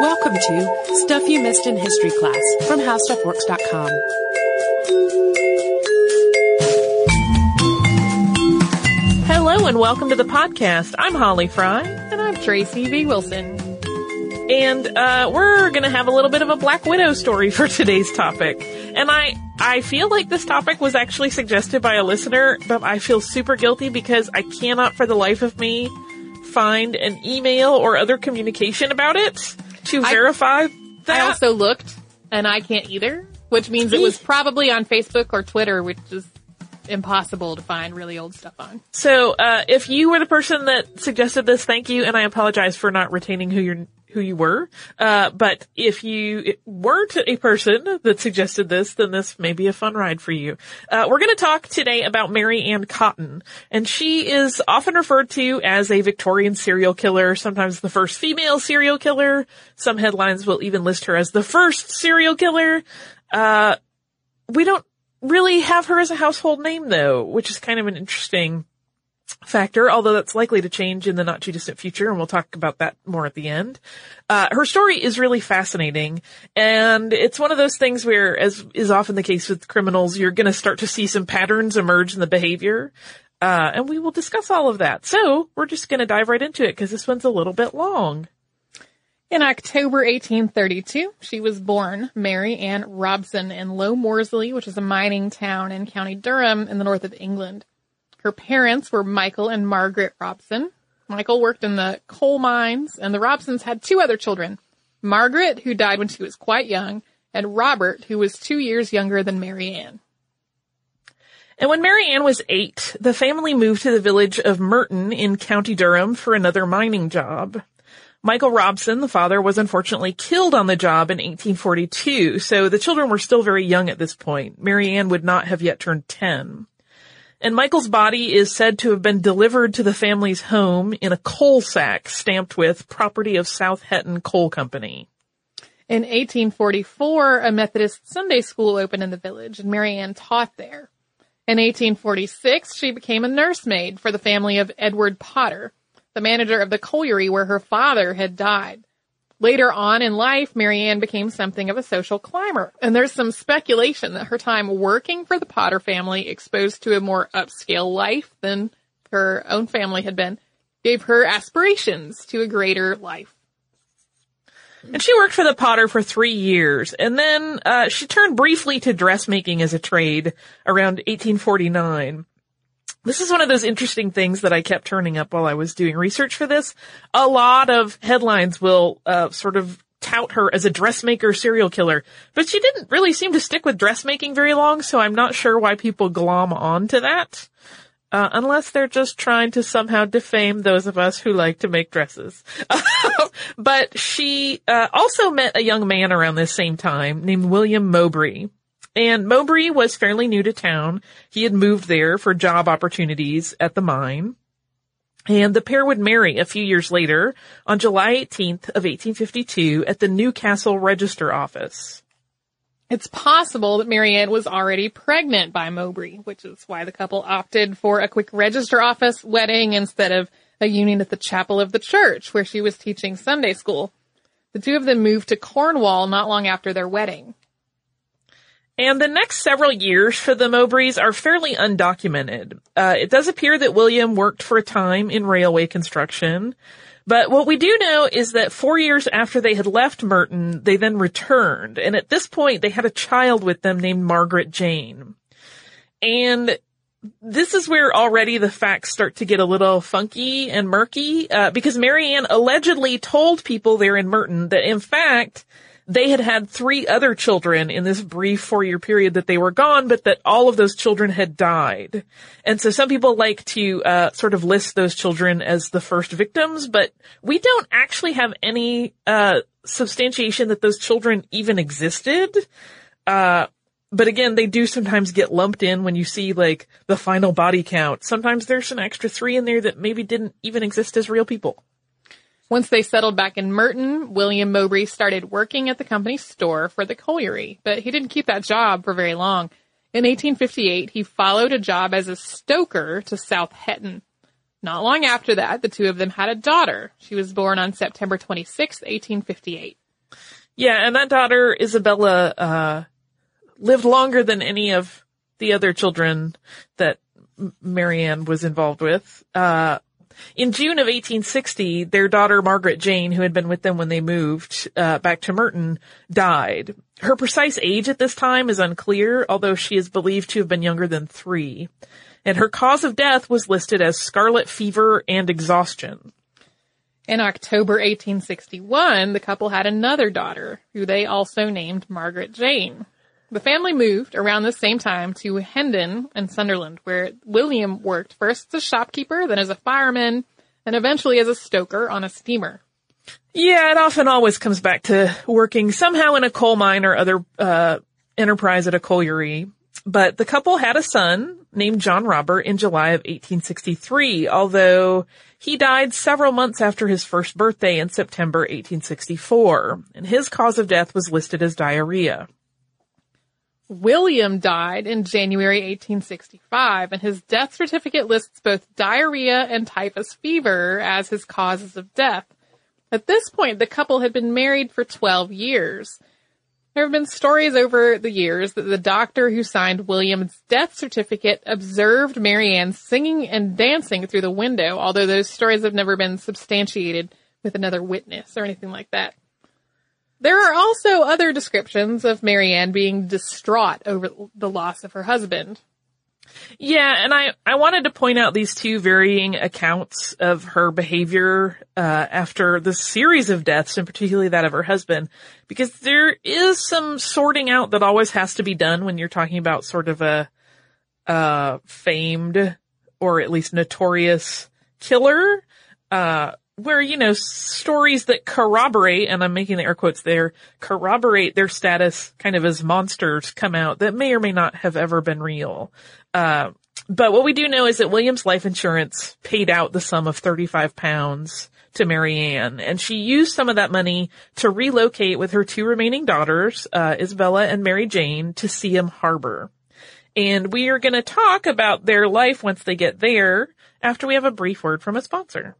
Welcome to Stuff You Missed in History Class from HowStuffWorks.com. Hello and welcome to the podcast. I'm Holly Fry. And I'm Tracy V. Wilson. And uh, we're going to have a little bit of a Black Widow story for today's topic. And I, I feel like this topic was actually suggested by a listener, but I feel super guilty because I cannot for the life of me find an email or other communication about it to I- verify that. I also looked, and I can't either, which means it was probably on Facebook or Twitter, which is impossible to find really old stuff on. So, uh, if you were the person that suggested this, thank you, and I apologize for not retaining who you're who you were. Uh, but if you weren't a person that suggested this, then this may be a fun ride for you. Uh, we're going to talk today about Mary Ann Cotton, and she is often referred to as a Victorian serial killer, sometimes the first female serial killer. Some headlines will even list her as the first serial killer. Uh, we don't really have her as a household name though, which is kind of an interesting factor, although that's likely to change in the not too distant future, and we'll talk about that more at the end. Uh, her story is really fascinating, and it's one of those things where, as is often the case with criminals, you're gonna start to see some patterns emerge in the behavior, uh, and we will discuss all of that. So, we're just gonna dive right into it, because this one's a little bit long. In October 1832, she was born Mary Ann Robson in Low Moorsley, which is a mining town in County Durham in the north of England. Her parents were Michael and Margaret Robson. Michael worked in the coal mines, and the Robsons had two other children. Margaret, who died when she was quite young, and Robert, who was two years younger than Mary Ann. And when Mary Ann was eight, the family moved to the village of Murton in County Durham for another mining job. Michael Robson, the father, was unfortunately killed on the job in 1842, so the children were still very young at this point. Mary Ann would not have yet turned 10. And Michael's body is said to have been delivered to the family's home in a coal sack stamped with property of South Hetton Coal Company. In 1844, a Methodist Sunday school opened in the village, and Mary Ann taught there. In 1846, she became a nursemaid for the family of Edward Potter, the manager of the colliery where her father had died. Later on in life, Mary Ann became something of a social climber, and there's some speculation that her time working for the Potter family, exposed to a more upscale life than her own family had been, gave her aspirations to a greater life. And she worked for the Potter for three years, and then uh, she turned briefly to dressmaking as a trade around 1849. This is one of those interesting things that I kept turning up while I was doing research for this. A lot of headlines will uh, sort of tout her as a dressmaker serial killer, but she didn't really seem to stick with dressmaking very long, so I'm not sure why people glom on to that. Uh, unless they're just trying to somehow defame those of us who like to make dresses. but she uh, also met a young man around this same time named William Mowbray. And Mowbray was fairly new to town. He had moved there for job opportunities at the mine. And the pair would marry a few years later on July 18th of 1852 at the Newcastle Register Office. It's possible that Mary Ann was already pregnant by Mowbray, which is why the couple opted for a quick register office wedding instead of a union at the chapel of the church where she was teaching Sunday school. The two of them moved to Cornwall not long after their wedding. And the next several years for the Mowbrays are fairly undocumented. Uh, it does appear that William worked for a time in railway construction. But what we do know is that four years after they had left Murton, they then returned. And at this point, they had a child with them named Margaret Jane. And this is where already the facts start to get a little funky and murky, uh, because Mary Ann allegedly told people there in Murton that in fact, they had had three other children in this brief four year period that they were gone, but that all of those children had died. And so some people like to, uh, sort of list those children as the first victims, but we don't actually have any, uh, substantiation that those children even existed. Uh, but again, they do sometimes get lumped in when you see like the final body count. Sometimes there's an extra three in there that maybe didn't even exist as real people. Once they settled back in Murton, William Mowbray started working at the company's store for the colliery, but he didn't keep that job for very long. In 1858, he followed a job as a stoker to South Hetton. Not long after that, the two of them had a daughter. She was born on September 26, 1858. Yeah, and that daughter, Isabella, uh, lived longer than any of the other children that Mary Ann was involved with. Uh, in June of 1860, their daughter Margaret Jane, who had been with them when they moved uh, back to Murton, died. Her precise age at this time is unclear, although she is believed to have been younger than three. And her cause of death was listed as scarlet fever and exhaustion. In October 1861, the couple had another daughter, who they also named Margaret Jane. The family moved around the same time to Hendon in Sunderland, where William worked first as a shopkeeper, then as a fireman, and eventually as a stoker on a steamer. Yeah, it often always comes back to working somehow in a coal mine or other uh, enterprise at a colliery. But the couple had a son named John Robert in July of 1863, although he died several months after his first birthday in September 1864, and his cause of death was listed as diarrhea. William died in January 1865, and his death certificate lists both diarrhea and typhus fever as his causes of death. At this point, the couple had been married for 12 years. There have been stories over the years that the doctor who signed William's death certificate observed Mary Ann singing and dancing through the window, although those stories have never been substantiated with another witness or anything like that. There are also other descriptions of Mary Ann being distraught over the loss of her husband. Yeah, and I, I wanted to point out these two varying accounts of her behavior uh, after the series of deaths, and particularly that of her husband, because there is some sorting out that always has to be done when you're talking about sort of a uh, famed or at least notorious killer. Uh, where, you know, stories that corroborate, and I'm making the air quotes there, corroborate their status kind of as monsters come out that may or may not have ever been real. Uh, but what we do know is that William's life insurance paid out the sum of 35 pounds to Mary Marianne, and she used some of that money to relocate with her two remaining daughters, uh, Isabella and Mary Jane, to Seaham Harbor. And we are going to talk about their life once they get there after we have a brief word from a sponsor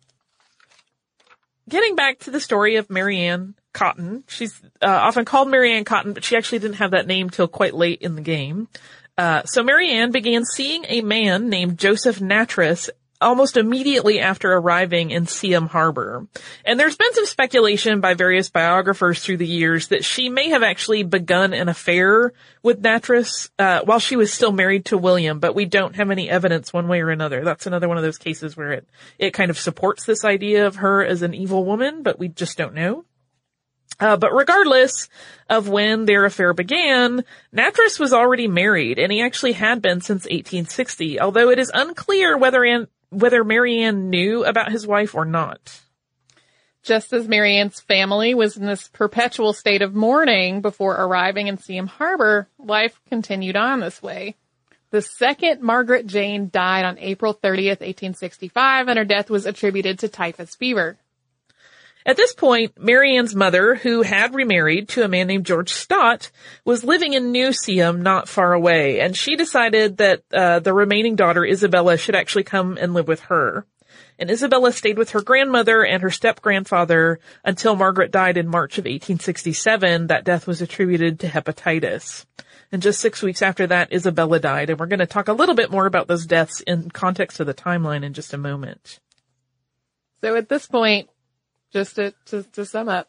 getting back to the story of Mary Ann Cotton, she's uh, often called Mary Ann Cotton, but she actually didn't have that name till quite late in the game. Uh, so Mary Ann began seeing a man named Joseph Nattrass almost immediately after arriving in Seaham Harbor. And there's been some speculation by various biographers through the years that she may have actually begun an affair with Nattrass uh, while she was still married to William, but we don't have any evidence one way or another. That's another one of those cases where it, it kind of supports this idea of her as an evil woman, but we just don't know. Uh, but regardless of when their affair began, Nattrass was already married, and he actually had been since 1860, although it is unclear whether Aunt whether Mary Ann knew about his wife or not. Just as Mary Ann's family was in this perpetual state of mourning before arriving in Seaham Harbor, life continued on this way. The second Margaret Jane died on April 30th, 1865, and her death was attributed to typhus fever. At this point, Mary Ann's mother, who had remarried to a man named George Stott, was living in New Seaham not far away, and she decided that uh, the remaining daughter, Isabella, should actually come and live with her. And Isabella stayed with her grandmother and her step-grandfather until Margaret died in March of 1867. That death was attributed to hepatitis. And just six weeks after that, Isabella died, and we're going to talk a little bit more about those deaths in context of the timeline in just a moment. So at this point, just to, to, to sum up.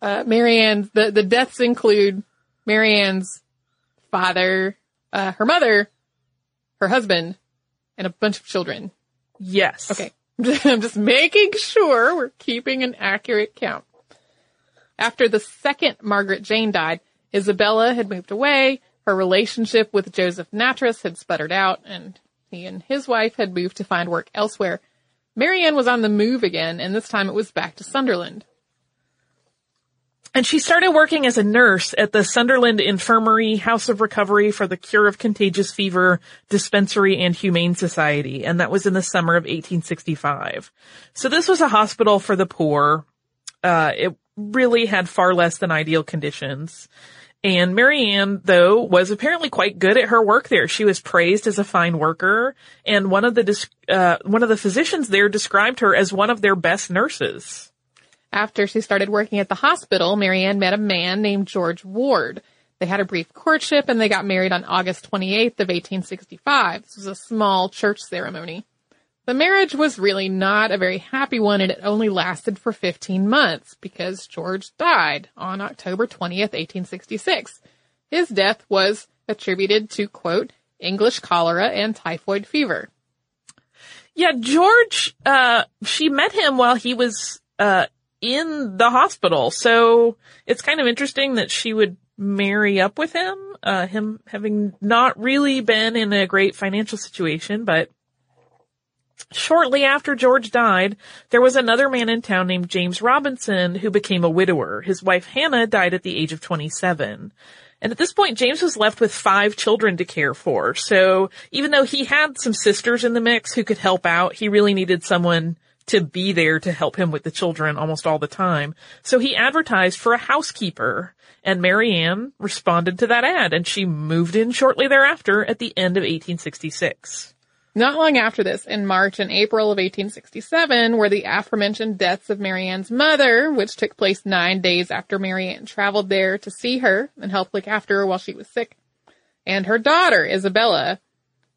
Uh, Mary Ann, the, the deaths include Mary Ann's father, uh, her mother, her husband, and a bunch of children. Yes. Okay. I'm just making sure we're keeping an accurate count. After the second Margaret Jane died, Isabella had moved away, her relationship with Joseph Nattrass had sputtered out, and he and his wife had moved to find work elsewhere. Mary Ann was on the move again, and this time it was back to Sunderland. And she started working as a nurse at the Sunderland Infirmary House of Recovery for the Cure of Contagious Fever Dispensary and Humane Society, and that was in the summer of 1865. So this was a hospital for the poor. Uh, it really had far less than ideal conditions. And Mary Ann, though, was apparently quite good at her work there. She was praised as a fine worker, and one of the uh, one of the physicians there described her as one of their best nurses. After she started working at the hospital, Mary Ann met a man named George Ward. They had a brief courtship and they got married on August 28th of 1865. This was a small church ceremony. The marriage was really not a very happy one and it only lasted for 15 months because George died on October 20th, 1866. His death was attributed to, quote, English cholera and typhoid fever. Yeah, George, uh, she met him while he was, uh, in the hospital. So it's kind of interesting that she would marry up with him, uh, him having not really been in a great financial situation, but Shortly after George died, there was another man in town named James Robinson who became a widower. His wife Hannah died at the age of 27. And at this point, James was left with five children to care for. So even though he had some sisters in the mix who could help out, he really needed someone to be there to help him with the children almost all the time. So he advertised for a housekeeper and Mary Ann responded to that ad and she moved in shortly thereafter at the end of 1866. Not long after this, in March and April of 1867, were the aforementioned deaths of Mary Ann's mother, which took place nine days after Mary Ann traveled there to see her and help look after her while she was sick, and her daughter, Isabella.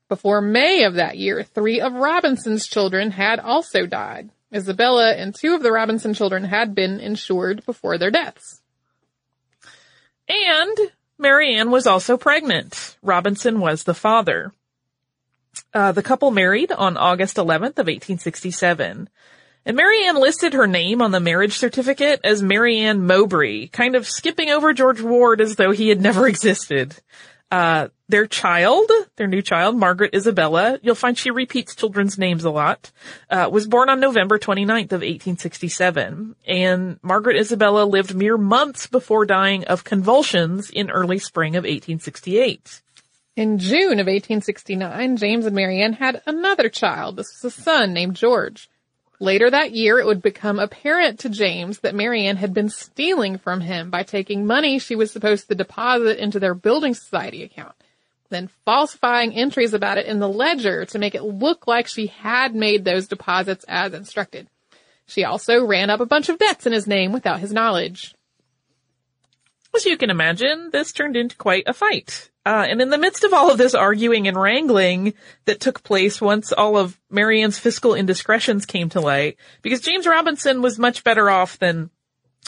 Before May of that year, three of Robinson's children had also died. Isabella and two of the Robinson children had been insured before their deaths. And Mary Ann was also pregnant. Robinson was the father. Uh, the couple married on August 11th of 1867. And Mary Ann listed her name on the marriage certificate as Mary Ann Mowbray, kind of skipping over George Ward as though he had never existed. Uh, their child, their new child, Margaret Isabella, you'll find she repeats children's names a lot, uh, was born on November 29th of 1867. And Margaret Isabella lived mere months before dying of convulsions in early spring of 1868. In June of 1869, James and Mary Ann had another child. This was a son named George. Later that year, it would become apparent to James that Mary Ann had been stealing from him by taking money she was supposed to deposit into their building society account, then falsifying entries about it in the ledger to make it look like she had made those deposits as instructed. She also ran up a bunch of debts in his name without his knowledge. As you can imagine, this turned into quite a fight. Uh, and in the midst of all of this arguing and wrangling that took place once all of Mary Ann's fiscal indiscretions came to light, because James Robinson was much better off than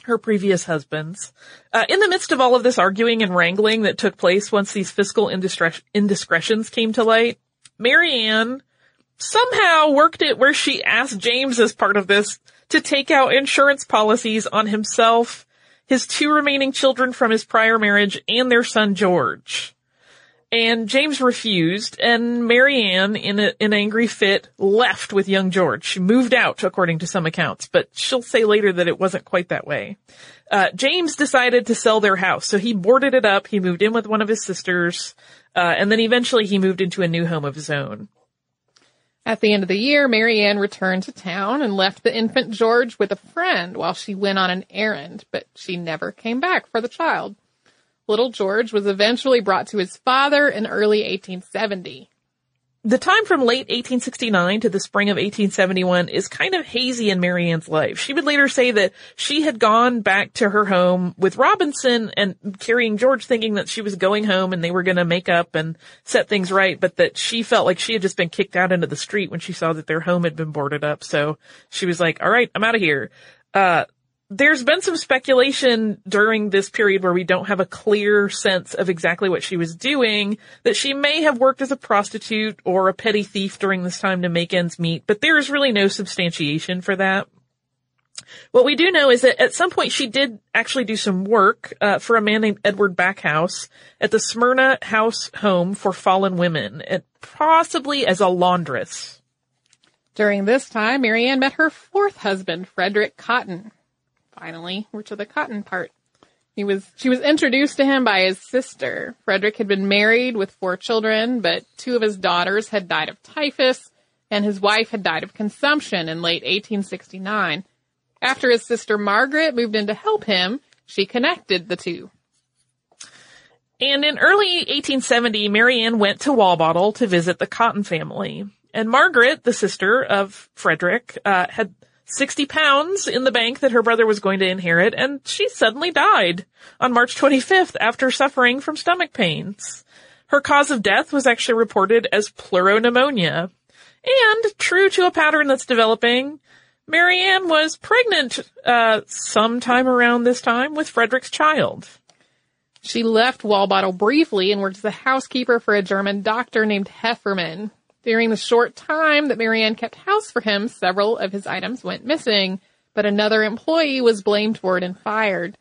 her previous husbands. Uh, in the midst of all of this arguing and wrangling that took place once these fiscal indiscre- indiscretions came to light, Mary Ann somehow worked it where she asked James as part of this to take out insurance policies on himself, his two remaining children from his prior marriage, and their son George. And James refused, and Mary Ann, in a, an angry fit, left with young George. She moved out, according to some accounts, but she'll say later that it wasn't quite that way. Uh, James decided to sell their house, so he boarded it up, he moved in with one of his sisters, uh, and then eventually he moved into a new home of his own. At the end of the year, Mary Ann returned to town and left the infant George with a friend while she went on an errand, but she never came back for the child. Little George was eventually brought to his father in early 1870. The time from late 1869 to the spring of 1871 is kind of hazy in Mary Ann's life. She would later say that she had gone back to her home with Robinson and carrying George thinking that she was going home and they were going to make up and set things right, but that she felt like she had just been kicked out into the street when she saw that their home had been boarded up. So she was like, all right, I'm out of here. Uh, there's been some speculation during this period where we don't have a clear sense of exactly what she was doing, that she may have worked as a prostitute or a petty thief during this time to make ends meet, but there is really no substantiation for that. What we do know is that at some point she did actually do some work uh, for a man named Edward Backhouse at the Smyrna House Home for Fallen Women, and possibly as a laundress. During this time, Mary Ann met her fourth husband, Frederick Cotton. Finally, we're to the cotton part. He was, she was introduced to him by his sister. Frederick had been married with four children, but two of his daughters had died of typhus and his wife had died of consumption in late 1869. After his sister Margaret moved in to help him, she connected the two. And in early 1870, Mary Ann went to Walbottle to visit the Cotton family. And Margaret, the sister of Frederick, uh, had 60 pounds in the bank that her brother was going to inherit, and she suddenly died on March 25th after suffering from stomach pains. Her cause of death was actually reported as pleuropneumonia. And true to a pattern that's developing, Mary Ann was pregnant uh, sometime around this time with Frederick's child. She left Walbottle briefly and worked as a housekeeper for a German doctor named Hefferman. During the short time that Mary Ann kept house for him, several of his items went missing, but another employee was blamed for it and fired.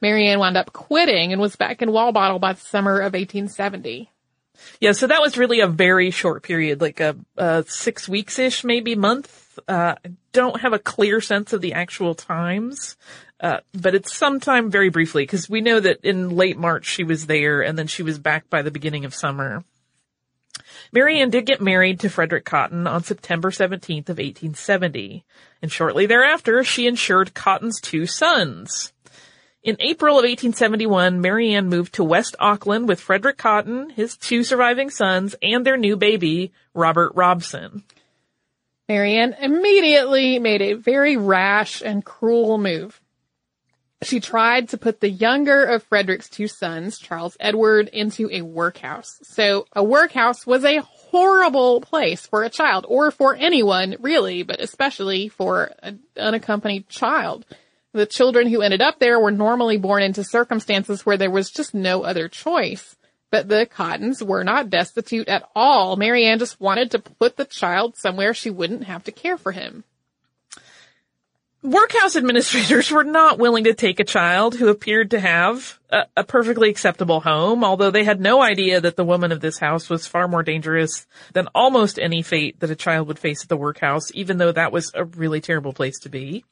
Mary Ann wound up quitting and was back in Walbottle by the summer of 1870. Yeah, so that was really a very short period, like a, a six weeks ish, maybe month. Uh, I don't have a clear sense of the actual times, uh, but it's sometime very briefly because we know that in late March she was there and then she was back by the beginning of summer. Mary Ann did get married to Frederick Cotton on September 17th of 1870, and shortly thereafter she insured Cotton's two sons. In April of 1871, Mary Ann moved to West Auckland with Frederick Cotton, his two surviving sons, and their new baby, Robert Robson. Mary Ann immediately made a very rash and cruel move. She tried to put the younger of Frederick's two sons, Charles Edward, into a workhouse. So a workhouse was a horrible place for a child, or for anyone really, but especially for an unaccompanied child. The children who ended up there were normally born into circumstances where there was just no other choice. But the Cottons were not destitute at all. Mary Ann just wanted to put the child somewhere she wouldn't have to care for him. Workhouse administrators were not willing to take a child who appeared to have a, a, perfectly acceptable home, although they had no idea that the woman of this house was far more dangerous than almost any fate that a child would face at the workhouse, even though that was a really terrible place to be.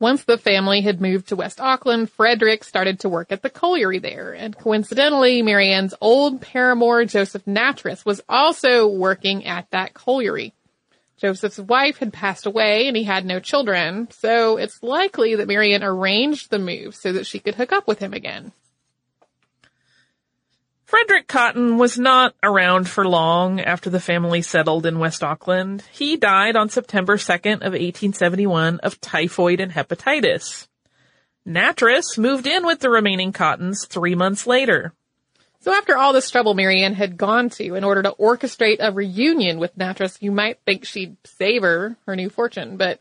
Once the family had moved to West Auckland, Frederick started to work at the colliery there, and coincidentally, Mary Ann's old paramour, Joseph Nattrass, was also working at that colliery. Joseph's wife had passed away and he had no children, so it's likely that Mary Ann arranged the move so that she could hook up with him again. Frederick Cotton was not around for long after the family settled in West Auckland. He died on September 2nd of 1871 of typhoid and hepatitis. Nattrass moved in with the remaining Cottons three months later. So after all this trouble Mary Ann had gone to in order to orchestrate a reunion with Nattrass, you might think she'd savor her new fortune, but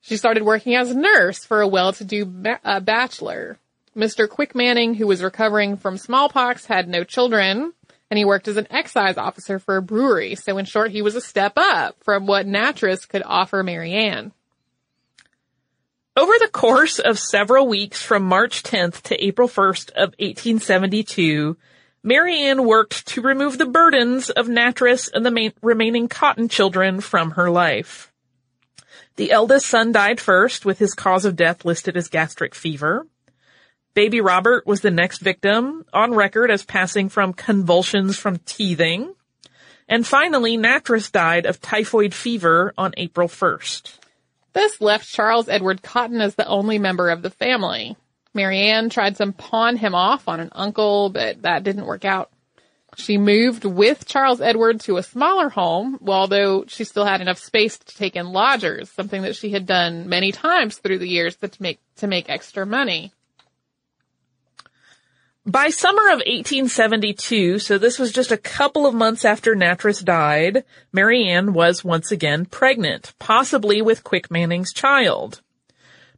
she started working as a nurse for a well-to-do ba- uh, bachelor. Mr. Quick Manning, who was recovering from smallpox, had no children, and he worked as an excise officer for a brewery. So in short, he was a step up from what Nattrass could offer Mary Ann. Over the course of several weeks from March 10th to April 1st of 1872, Mary Ann worked to remove the burdens of Nattrass and the ma- remaining cotton children from her life. The eldest son died first with his cause of death listed as gastric fever. Baby Robert was the next victim, on record as passing from convulsions from teething. And finally, Nattrass died of typhoid fever on April 1st. This left Charles Edward Cotton as the only member of the family. Mary Ann tried to pawn him off on an uncle, but that didn't work out. She moved with Charles Edward to a smaller home, although she still had enough space to take in lodgers, something that she had done many times through the years to make, to make extra money. By summer of 1872, so this was just a couple of months after Nattrass died, Mary Ann was once again pregnant, possibly with Quick Manning's child.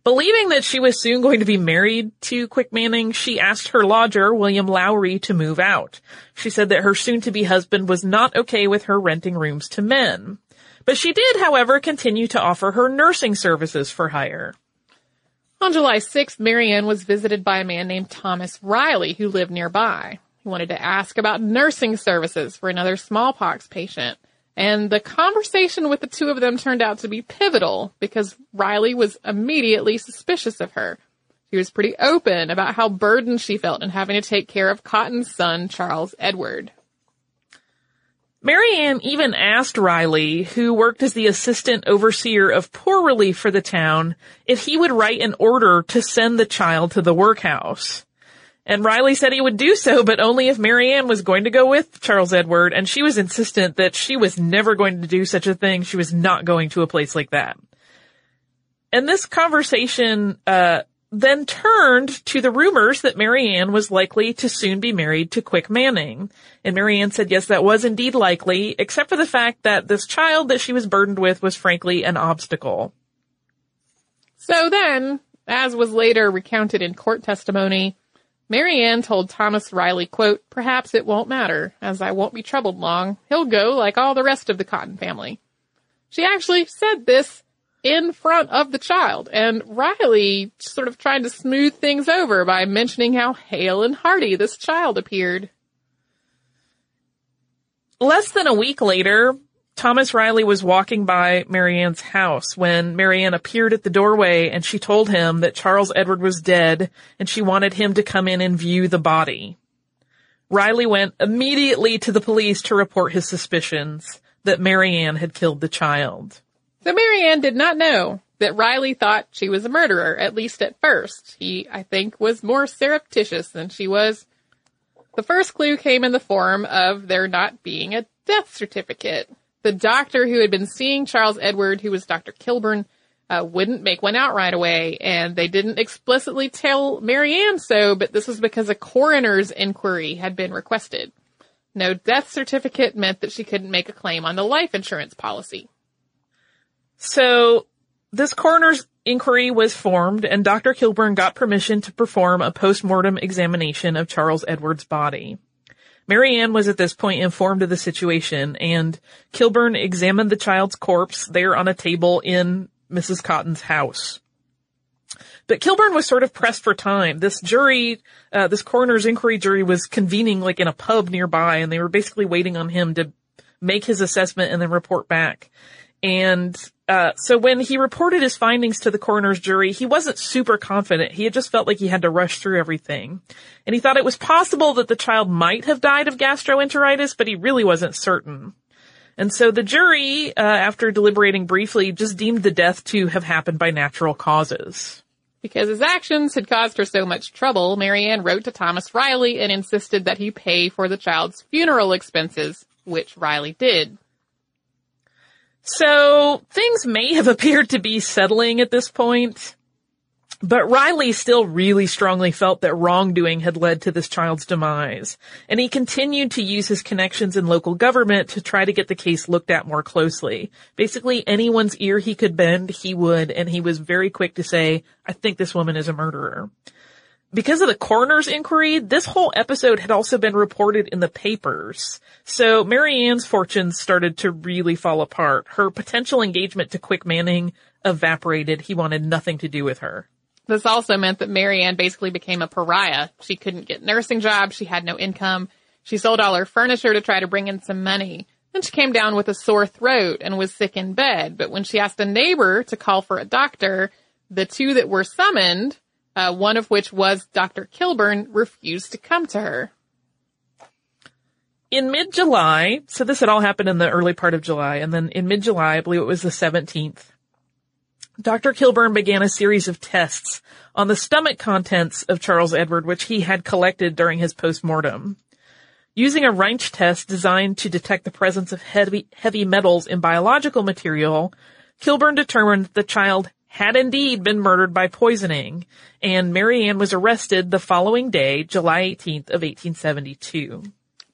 Believing that she was soon going to be married to Quick Manning, she asked her lodger, William Lowry, to move out. She said that her soon-to-be husband was not okay with her renting rooms to men. But she did, however, continue to offer her nursing services for hire. On July 6th, Mary Ann was visited by a man named Thomas Riley who lived nearby. He wanted to ask about nursing services for another smallpox patient. And the conversation with the two of them turned out to be pivotal because Riley was immediately suspicious of her. She was pretty open about how burdened she felt in having to take care of Cotton's son, Charles Edward. Mary Ann even asked Riley, who worked as the assistant overseer of poor relief for the town, if he would write an order to send the child to the workhouse. And Riley said he would do so, but only if Mary Ann was going to go with Charles Edward, and she was insistent that she was never going to do such a thing. She was not going to a place like that. And this conversation, uh, then turned to the rumors that Mary Ann was likely to soon be married to Quick Manning. And Mary Ann said yes, that was indeed likely, except for the fact that this child that she was burdened with was frankly an obstacle. So then, as was later recounted in court testimony, Mary Ann told Thomas Riley, quote, perhaps it won't matter, as I won't be troubled long. He'll go like all the rest of the Cotton family. She actually said this in front of the child, and Riley sort of trying to smooth things over by mentioning how hale and hearty this child appeared. Less than a week later, Thomas Riley was walking by Mary Ann's house when Mary Ann appeared at the doorway and she told him that Charles Edward was dead and she wanted him to come in and view the body. Riley went immediately to the police to report his suspicions that Mary Ann had killed the child. So Mary Ann did not know that Riley thought she was a murderer, at least at first. He, I think, was more surreptitious than she was. The first clue came in the form of there not being a death certificate. The doctor who had been seeing Charles Edward, who was Dr. Kilburn, uh, wouldn't make one out right away, and they didn't explicitly tell Mary Ann so, but this was because a coroner's inquiry had been requested. No death certificate meant that she couldn't make a claim on the life insurance policy. So, this coroner's inquiry was formed and Dr. Kilburn got permission to perform a post-mortem examination of Charles Edward's body. Mary Ann was at this point informed of the situation and Kilburn examined the child's corpse there on a table in Mrs. Cotton's house. But Kilburn was sort of pressed for time. This jury, uh, this coroner's inquiry jury was convening like in a pub nearby and they were basically waiting on him to make his assessment and then report back. And uh, so when he reported his findings to the coroner's jury, he wasn't super confident. He had just felt like he had to rush through everything. And he thought it was possible that the child might have died of gastroenteritis, but he really wasn't certain. And so the jury, uh, after deliberating briefly, just deemed the death to have happened by natural causes. Because his actions had caused her so much trouble, Mary Ann wrote to Thomas Riley and insisted that he pay for the child's funeral expenses, which Riley did. So things may have appeared to be settling at this point, but Riley still really strongly felt that wrongdoing had led to this child's demise, and he continued to use his connections in local government to try to get the case looked at more closely. Basically, anyone's ear he could bend, he would, and he was very quick to say, I think this woman is a murderer. Because of the coroner's inquiry, this whole episode had also been reported in the papers. So Mary Ann's fortunes started to really fall apart. Her potential engagement to Quick Manning evaporated. He wanted nothing to do with her. This also meant that Mary Ann basically became a pariah. She couldn't get nursing jobs. She had no income. She sold all her furniture to try to bring in some money. Then she came down with a sore throat and was sick in bed. But when she asked a neighbor to call for a doctor, the two that were summoned uh, one of which was Dr. Kilburn, refused to come to her. In mid-July, so this had all happened in the early part of July, and then in mid-July, I believe it was the 17th, Dr. Kilburn began a series of tests on the stomach contents of Charles Edward, which he had collected during his postmortem. Using a Reinsch test designed to detect the presence of heavy, heavy metals in biological material, Kilburn determined that the child had indeed been murdered by poisoning, and Mary Marianne was arrested the following day, July 18th of 1872.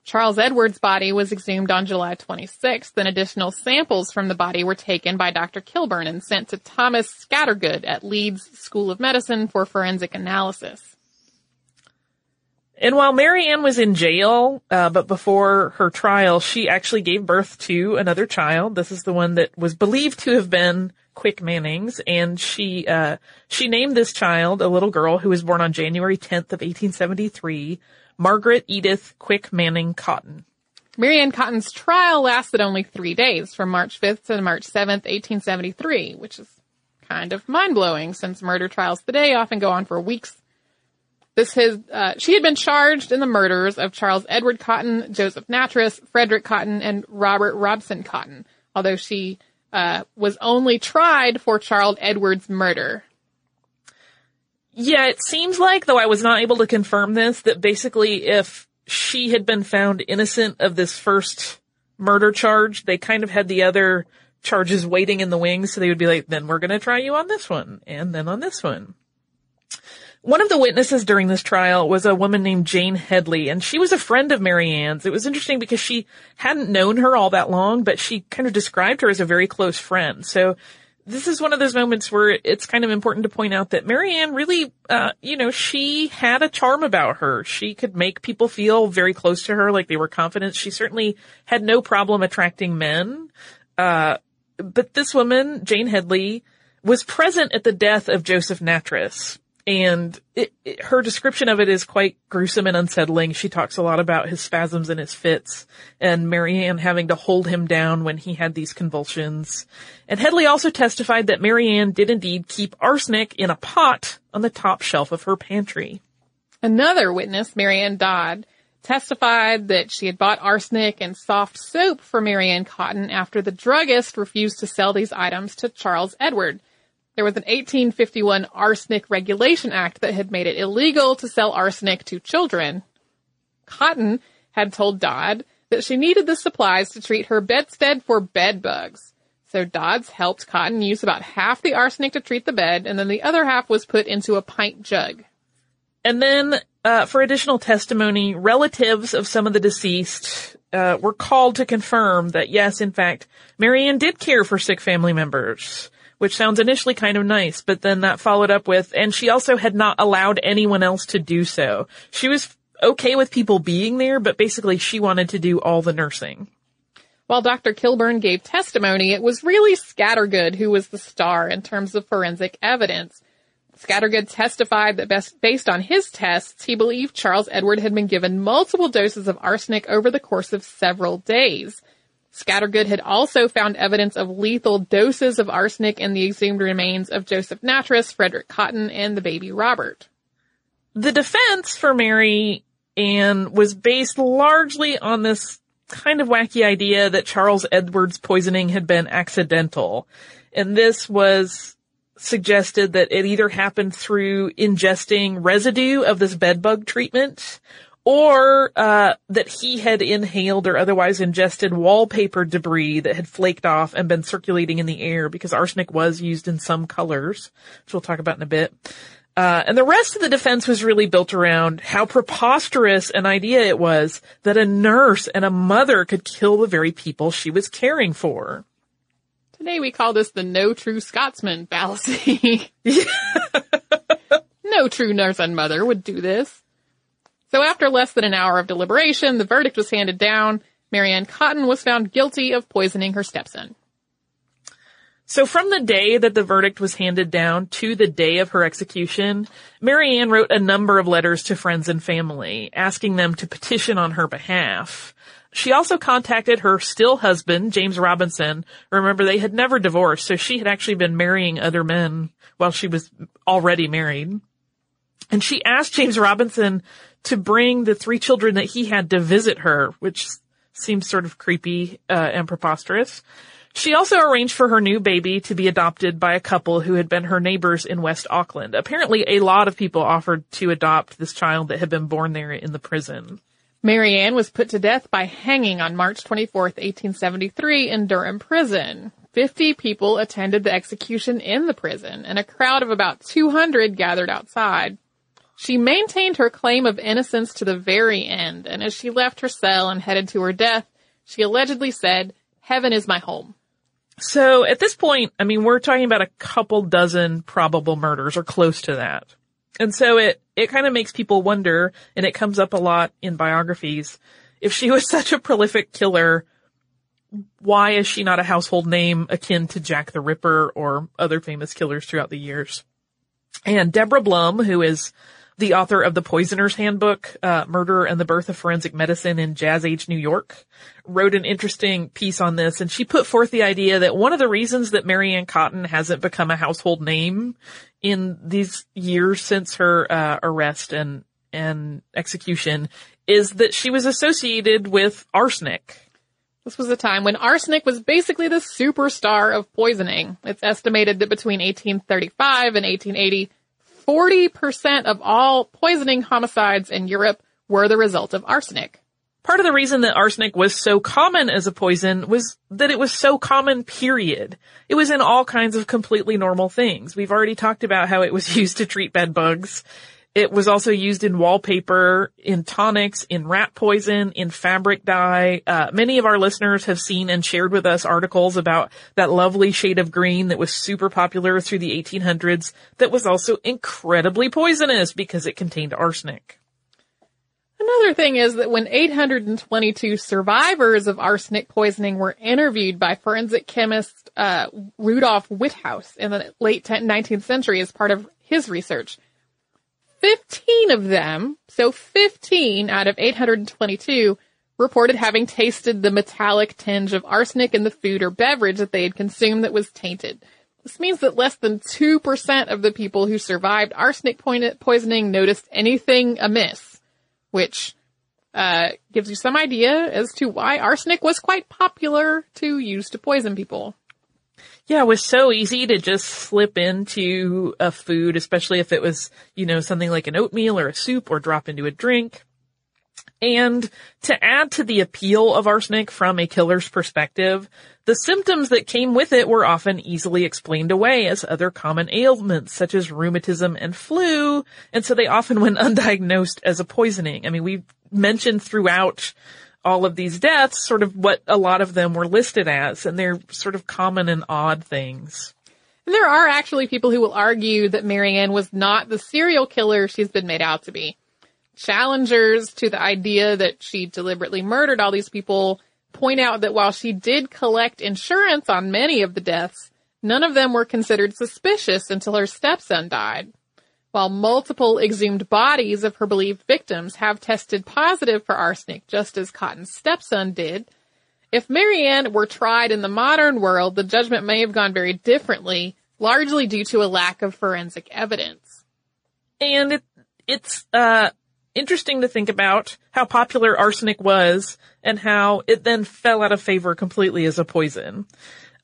Charles Edwards' body was exhumed on July 26th, and additional samples from the body were taken by Dr. Kilburn and sent to Thomas Scattergood at Leeds School of Medicine for forensic analysis. And while Mary Ann was in jail, uh, but before her trial, she actually gave birth to another child. This is the one that was believed to have been Quick Manning's, and she uh, she named this child a little girl who was born on January 10th of 1873, Margaret Edith Quick Manning Cotton. Mary Ann Cotton's trial lasted only three days, from March 5th to March 7th, 1873, which is kind of mind blowing since murder trials today often go on for weeks. This has, uh, she had been charged in the murders of Charles Edward Cotton, Joseph Nattrass, Frederick Cotton, and Robert Robson Cotton, although she uh, was only tried for Charles Edwards' murder. Yeah, it seems like, though I was not able to confirm this, that basically if she had been found innocent of this first murder charge, they kind of had the other charges waiting in the wings. So they would be like, then we're to try you on this one and then on this one. One of the witnesses during this trial was a woman named Jane Headley, and she was a friend of Mary Ann's. It was interesting because she hadn't known her all that long, but she kind of described her as a very close friend. So this is one of those moments where it's kind of important to point out that Mary Ann really, uh, you know, she had a charm about her. She could make people feel very close to her, like they were confident. She certainly had no problem attracting men. Uh, but this woman, Jane Headley, was present at the death of Joseph Nattrass. And it, it, her description of it is quite gruesome and unsettling. She talks a lot about his spasms and his fits and Mary Ann having to hold him down when he had these convulsions. And Headley also testified that Mary Ann did indeed keep arsenic in a pot on the top shelf of her pantry. Another witness, Mary Ann Dodd, testified that she had bought arsenic and soft soap for Mary Ann Cotton after the druggist refused to sell these items to Charles Edward. There was an 1851 Arsenic Regulation Act that had made it illegal to sell arsenic to children. Cotton had told Dodd that she needed the supplies to treat her bedstead for bed bugs. So Dodds helped Cotton use about half the arsenic to treat the bed, and then the other half was put into a pint jug. And then, uh, for additional testimony, relatives of some of the deceased uh, were called to confirm that yes, in fact, Mary Ann did care for sick family members which sounds initially kind of nice, but then that followed up with, and she also had not allowed anyone else to do so. She was okay with people being there, but basically she wanted to do all the nursing. While Dr. Kilburn gave testimony, it was really Scattergood who was the star in terms of forensic evidence. Scattergood testified that best, based on his tests, he believed Charles Edward had been given multiple doses of arsenic over the course of several days. Scattergood had also found evidence of lethal doses of arsenic in the exhumed remains of Joseph Nattrass, Frederick Cotton, and the baby Robert. The defense for Mary Ann was based largely on this kind of wacky idea that Charles Edwards poisoning had been accidental. And this was suggested that it either happened through ingesting residue of this bedbug treatment or uh, that he had inhaled or otherwise ingested wallpaper debris that had flaked off and been circulating in the air because arsenic was used in some colors, which we'll talk about in a bit. Uh, and the rest of the defense was really built around how preposterous an idea it was that a nurse and a mother could kill the very people she was caring for. Today we call this the no true Scotsman fallacy. no true nurse and mother would do this. So after less than an hour of deliberation, the verdict was handed down. Mary Ann Cotton was found guilty of poisoning her stepson. So from the day that the verdict was handed down to the day of her execution, Mary Ann wrote a number of letters to friends and family, asking them to petition on her behalf. She also contacted her still husband, James Robinson. Remember, they had never divorced, so she had actually been marrying other men while she was already married. And she asked James Robinson to bring the three children that he had to visit her, which seems sort of creepy uh, and preposterous. She also arranged for her new baby to be adopted by a couple who had been her neighbors in West Auckland. Apparently, a lot of people offered to adopt this child that had been born there in the prison. Mary Marianne was put to death by hanging on March 24th, 1873 in Durham Prison. 50 people attended the execution in the prison, and a crowd of about 200 gathered outside. She maintained her claim of innocence to the very end, and as she left her cell and headed to her death, she allegedly said, Heaven is my home. So at this point, I mean, we're talking about a couple dozen probable murders or close to that. And so it, it kind of makes people wonder, and it comes up a lot in biographies, if she was such a prolific killer, why is she not a household name akin to Jack the Ripper or other famous killers throughout the years? And Deborah Blum, who is the author of the Poisoner's Handbook, uh, Murder and the Birth of Forensic Medicine in Jazz Age New York, wrote an interesting piece on this, and she put forth the idea that one of the reasons that Mary Ann Cotton hasn't become a household name in these years since her uh, arrest and and execution is that she was associated with arsenic. This was a time when arsenic was basically the superstar of poisoning. It's estimated that between 1835 and 1880, 40% of all poisoning homicides in Europe were the result of arsenic. Part of the reason that arsenic was so common as a poison was that it was so common, period. It was in all kinds of completely normal things. We've already talked about how it was used to treat bed bugs. It was also used in wallpaper, in tonics, in rat poison, in fabric dye. Uh, many of our listeners have seen and shared with us articles about that lovely shade of green that was super popular through the 1800s that was also incredibly poisonous because it contained arsenic. Another thing is that when 822 survivors of arsenic poisoning were interviewed by forensic chemist uh, Rudolf Witthaus in the late 19th century as part of his research, 15 of them, so 15 out of 822, reported having tasted the metallic tinge of arsenic in the food or beverage that they had consumed that was tainted. This means that less than 2% of the people who survived arsenic poisoning noticed anything amiss, which uh, gives you some idea as to why arsenic was quite popular to use to poison people. Yeah, it was so easy to just slip into a food, especially if it was, you know, something like an oatmeal or a soup or drop into a drink. And to add to the appeal of arsenic from a killer's perspective, the symptoms that came with it were often easily explained away as other common ailments such as rheumatism and flu, and so they often went undiagnosed as a poisoning. I mean, we've mentioned throughout all of these deaths, sort of what a lot of them were listed as, and they're sort of common and odd things. And there are actually people who will argue that Mary Ann was not the serial killer she's been made out to be. Challengers to the idea that she deliberately murdered all these people point out that while she did collect insurance on many of the deaths, none of them were considered suspicious until her stepson died. While multiple exhumed bodies of her believed victims have tested positive for arsenic, just as Cotton's stepson did, if Mary Ann were tried in the modern world, the judgment may have gone very differently, largely due to a lack of forensic evidence. And it, it's, uh, interesting to think about how popular arsenic was and how it then fell out of favor completely as a poison.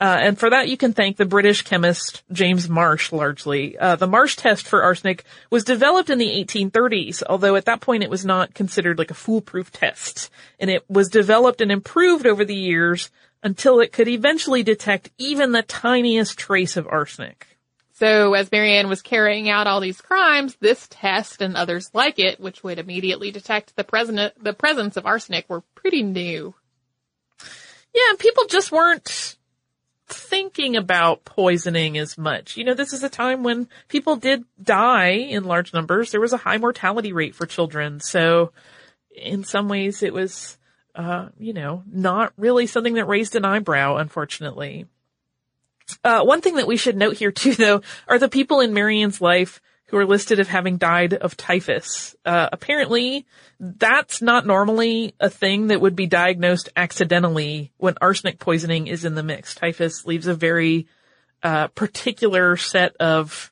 Uh, and for that you can thank the British chemist James Marsh largely. Uh, the Marsh test for arsenic was developed in the 1830s, although at that point it was not considered like a foolproof test. And it was developed and improved over the years until it could eventually detect even the tiniest trace of arsenic. So as Mary Ann was carrying out all these crimes, this test and others like it, which would immediately detect the, present, the presence of arsenic, were pretty new. Yeah, people just weren't thinking about poisoning as much. You know, this is a time when people did die in large numbers. There was a high mortality rate for children. So in some ways it was, uh, you know, not really something that raised an eyebrow, unfortunately. Uh, one thing that we should note here too, though, are the people in Mary Ann's life who are listed as having died of typhus. Uh, apparently, that's not normally a thing that would be diagnosed accidentally when arsenic poisoning is in the mix. Typhus leaves a very uh, particular set of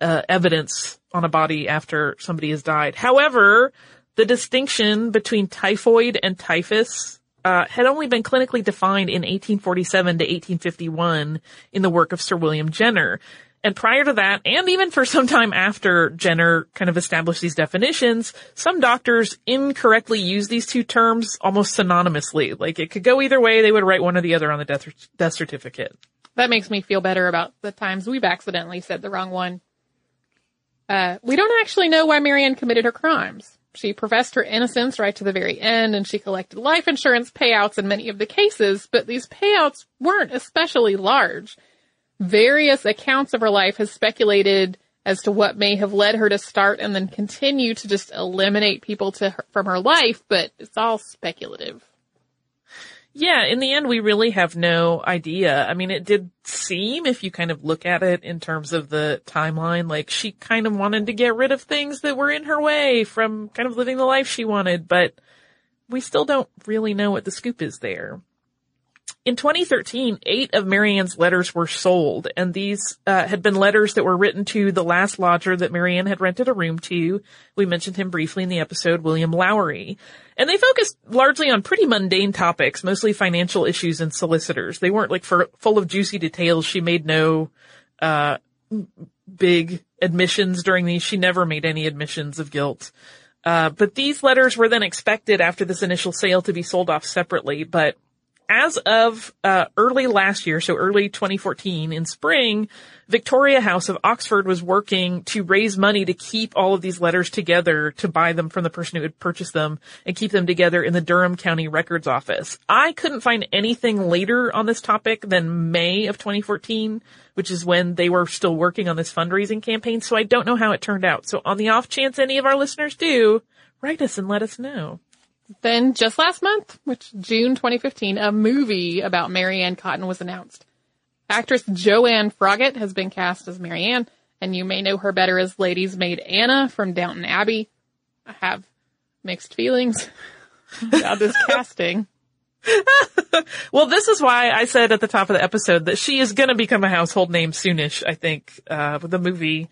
uh, evidence on a body after somebody has died. However, the distinction between typhoid and typhus uh, had only been clinically defined in 1847 to 1851 in the work of Sir William Jenner. And prior to that, and even for some time after Jenner kind of established these definitions, some doctors incorrectly use these two terms almost synonymously. Like it could go either way. They would write one or the other on the death, death certificate. That makes me feel better about the times we've accidentally said the wrong one. Uh, we don't actually know why Mary Ann committed her crimes. She professed her innocence right to the very end and she collected life insurance payouts in many of the cases, but these payouts weren't especially large various accounts of her life has speculated as to what may have led her to start and then continue to just eliminate people to her, from her life, but it's all speculative. Yeah, in the end, we really have no idea. I mean, it did seem, if you kind of look at it in terms of the timeline, like she kind of wanted to get rid of things that were in her way from kind of living the life she wanted, but we still don't really know what the scoop is there. In 2013, eight of Mary Ann's letters were sold, and these uh, had been letters that were written to the last lodger that Mary Ann had rented a room to. We mentioned him briefly in the episode, William Lowry. And they focused largely on pretty mundane topics, mostly financial issues and solicitors. They weren't like for, full of juicy details. She made no uh, big admissions during these. She never made any admissions of guilt. Uh, but these letters were then expected after this initial sale to be sold off separately. But as of uh, early last year, so early 2014 in spring, Victoria House of Oxford was working to raise money to keep all of these letters together to buy them from the person who had purchased them and keep them together in the Durham County Records Office. I couldn't find anything later on this topic than May of 2014, which is when they were still working on this fundraising campaign, so I don't know how it turned out. So on the off chance any of our listeners do, write us and let us know. Then just last month, which June 2015, a movie about Mary Ann Cotton was announced. Actress Joanne Froggatt has been cast as Mary Ann, and you may know her better as Lady's Maid Anna from Downton Abbey. I have mixed feelings about this casting. well, this is why I said at the top of the episode that she is going to become a household name soonish, I think, uh, with the movie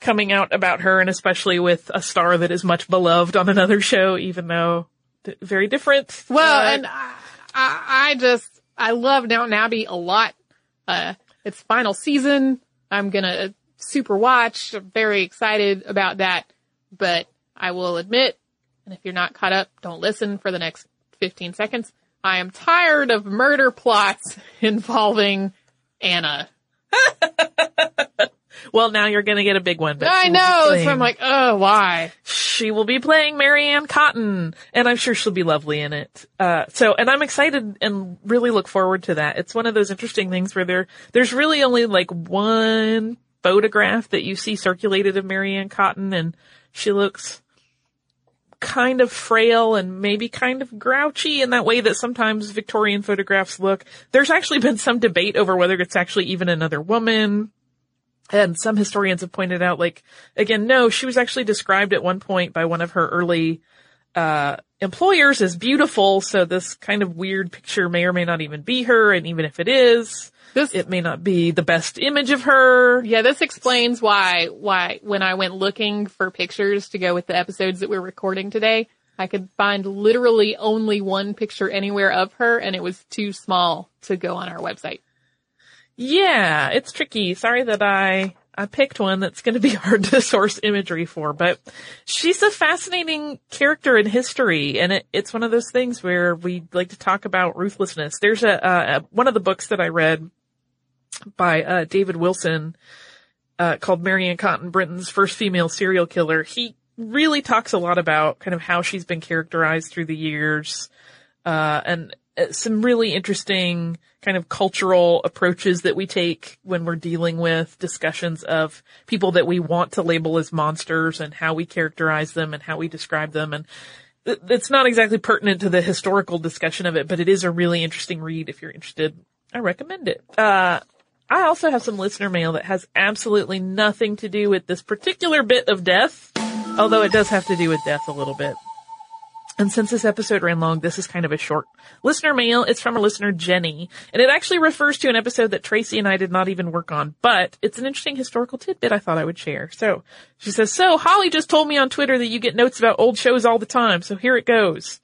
coming out about her and especially with a star that is much beloved on another show, even though very different. Well, Uh, and I, I, I just, I love Downton Abbey a lot. Uh, it's final season. I'm gonna super watch. I'm very excited about that. But I will admit, and if you're not caught up, don't listen for the next 15 seconds. I am tired of murder plots involving Anna. well, now you're going to get a big one. But I she will be know, so I'm like, oh, why? she will be playing Mary Ann Cotton, and I'm sure she'll be lovely in it. Uh, so, and I'm excited and really look forward to that. It's one of those interesting things where there, there's really only like one photograph that you see circulated of Mary Ann Cotton, and she looks kind of frail and maybe kind of grouchy in that way that sometimes Victorian photographs look. There's actually been some debate over whether it's actually even another woman. And some historians have pointed out, like, again, no, she was actually described at one point by one of her early, uh, employers as beautiful. So this kind of weird picture may or may not even be her. And even if it is, This, it may not be the best image of her. Yeah, this explains why why when I went looking for pictures to go with the episodes that we're recording today, I could find literally only one picture anywhere of her and it was too small to go on our website. Yeah, it's tricky. Sorry that I, I picked one that's going to be hard to source imagery for, but she's a fascinating character in history, and it, it's one of those things where we like to talk about ruthlessness. There's a, a one of the books that I read by uh, David Wilson uh, called Mary Ann Cotton, Britain's first female serial killer. He really talks a lot about kind of how she's been characterized through the years, uh, and uh, some really interesting kind of cultural approaches that we take when we're dealing with discussions of people that we want to label as monsters and how we characterize them and how we describe them. And it's not exactly pertinent to the historical discussion of it, but it is a really interesting read if you're interested. I recommend it. Uh, I also have some listener mail that has absolutely nothing to do with this particular bit of death, although it does have to do with death a little bit. And since this episode ran long, this is kind of a short listener mail. It's from a listener, Jenny, and it actually refers to an episode that Tracy and I did not even work on, but it's an interesting historical tidbit I thought I would share. So she says, so Holly just told me on Twitter that you get notes about old shows all the time, so here it goes.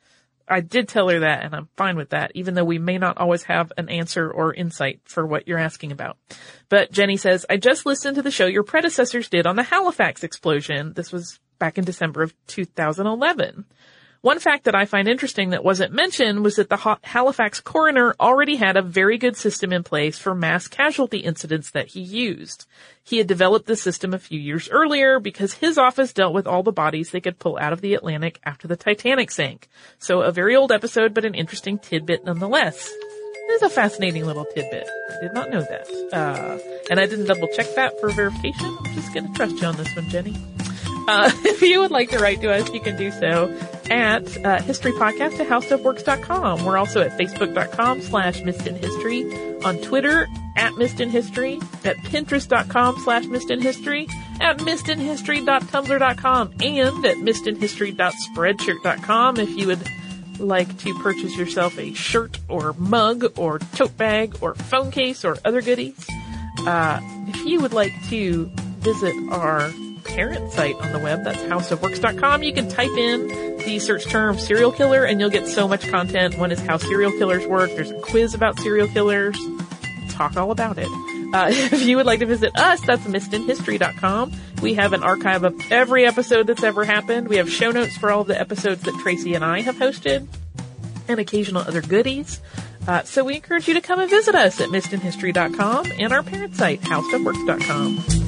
I did tell her that and I'm fine with that, even though we may not always have an answer or insight for what you're asking about. But Jenny says, I just listened to the show your predecessors did on the Halifax explosion. This was back in December of 2011. One fact that I find interesting that wasn't mentioned was that the Halifax coroner already had a very good system in place for mass casualty incidents that he used. He had developed the system a few years earlier because his office dealt with all the bodies they could pull out of the Atlantic after the Titanic sank. So a very old episode, but an interesting tidbit nonetheless. It is a fascinating little tidbit. I did not know that. Uh, and I didn't double check that for verification. I'm just gonna trust you on this one, Jenny. Uh, if you would like to write to us, you can do so at uh, historypodcast at howstuffworks.com. We're also at facebook.com slash missedinhistory, on Twitter at missedinhistory, at pinterest.com slash missedinhistory, at missedinhistory.tumblr.com, and at missedinhistory.spreadshirt.com if you would like to purchase yourself a shirt or mug or tote bag or phone case or other goodies. Uh, if you would like to visit our parent site on the web. That's howstuffworks.com. You can type in the search term serial killer and you'll get so much content. One is how serial killers work. There's a quiz about serial killers. Talk all about it. Uh, if you would like to visit us, that's MissedInHistory.com. We have an archive of every episode that's ever happened. We have show notes for all the episodes that Tracy and I have hosted and occasional other goodies. Uh, so we encourage you to come and visit us at MissedInHistory.com and our parent site, howstuffworks.com.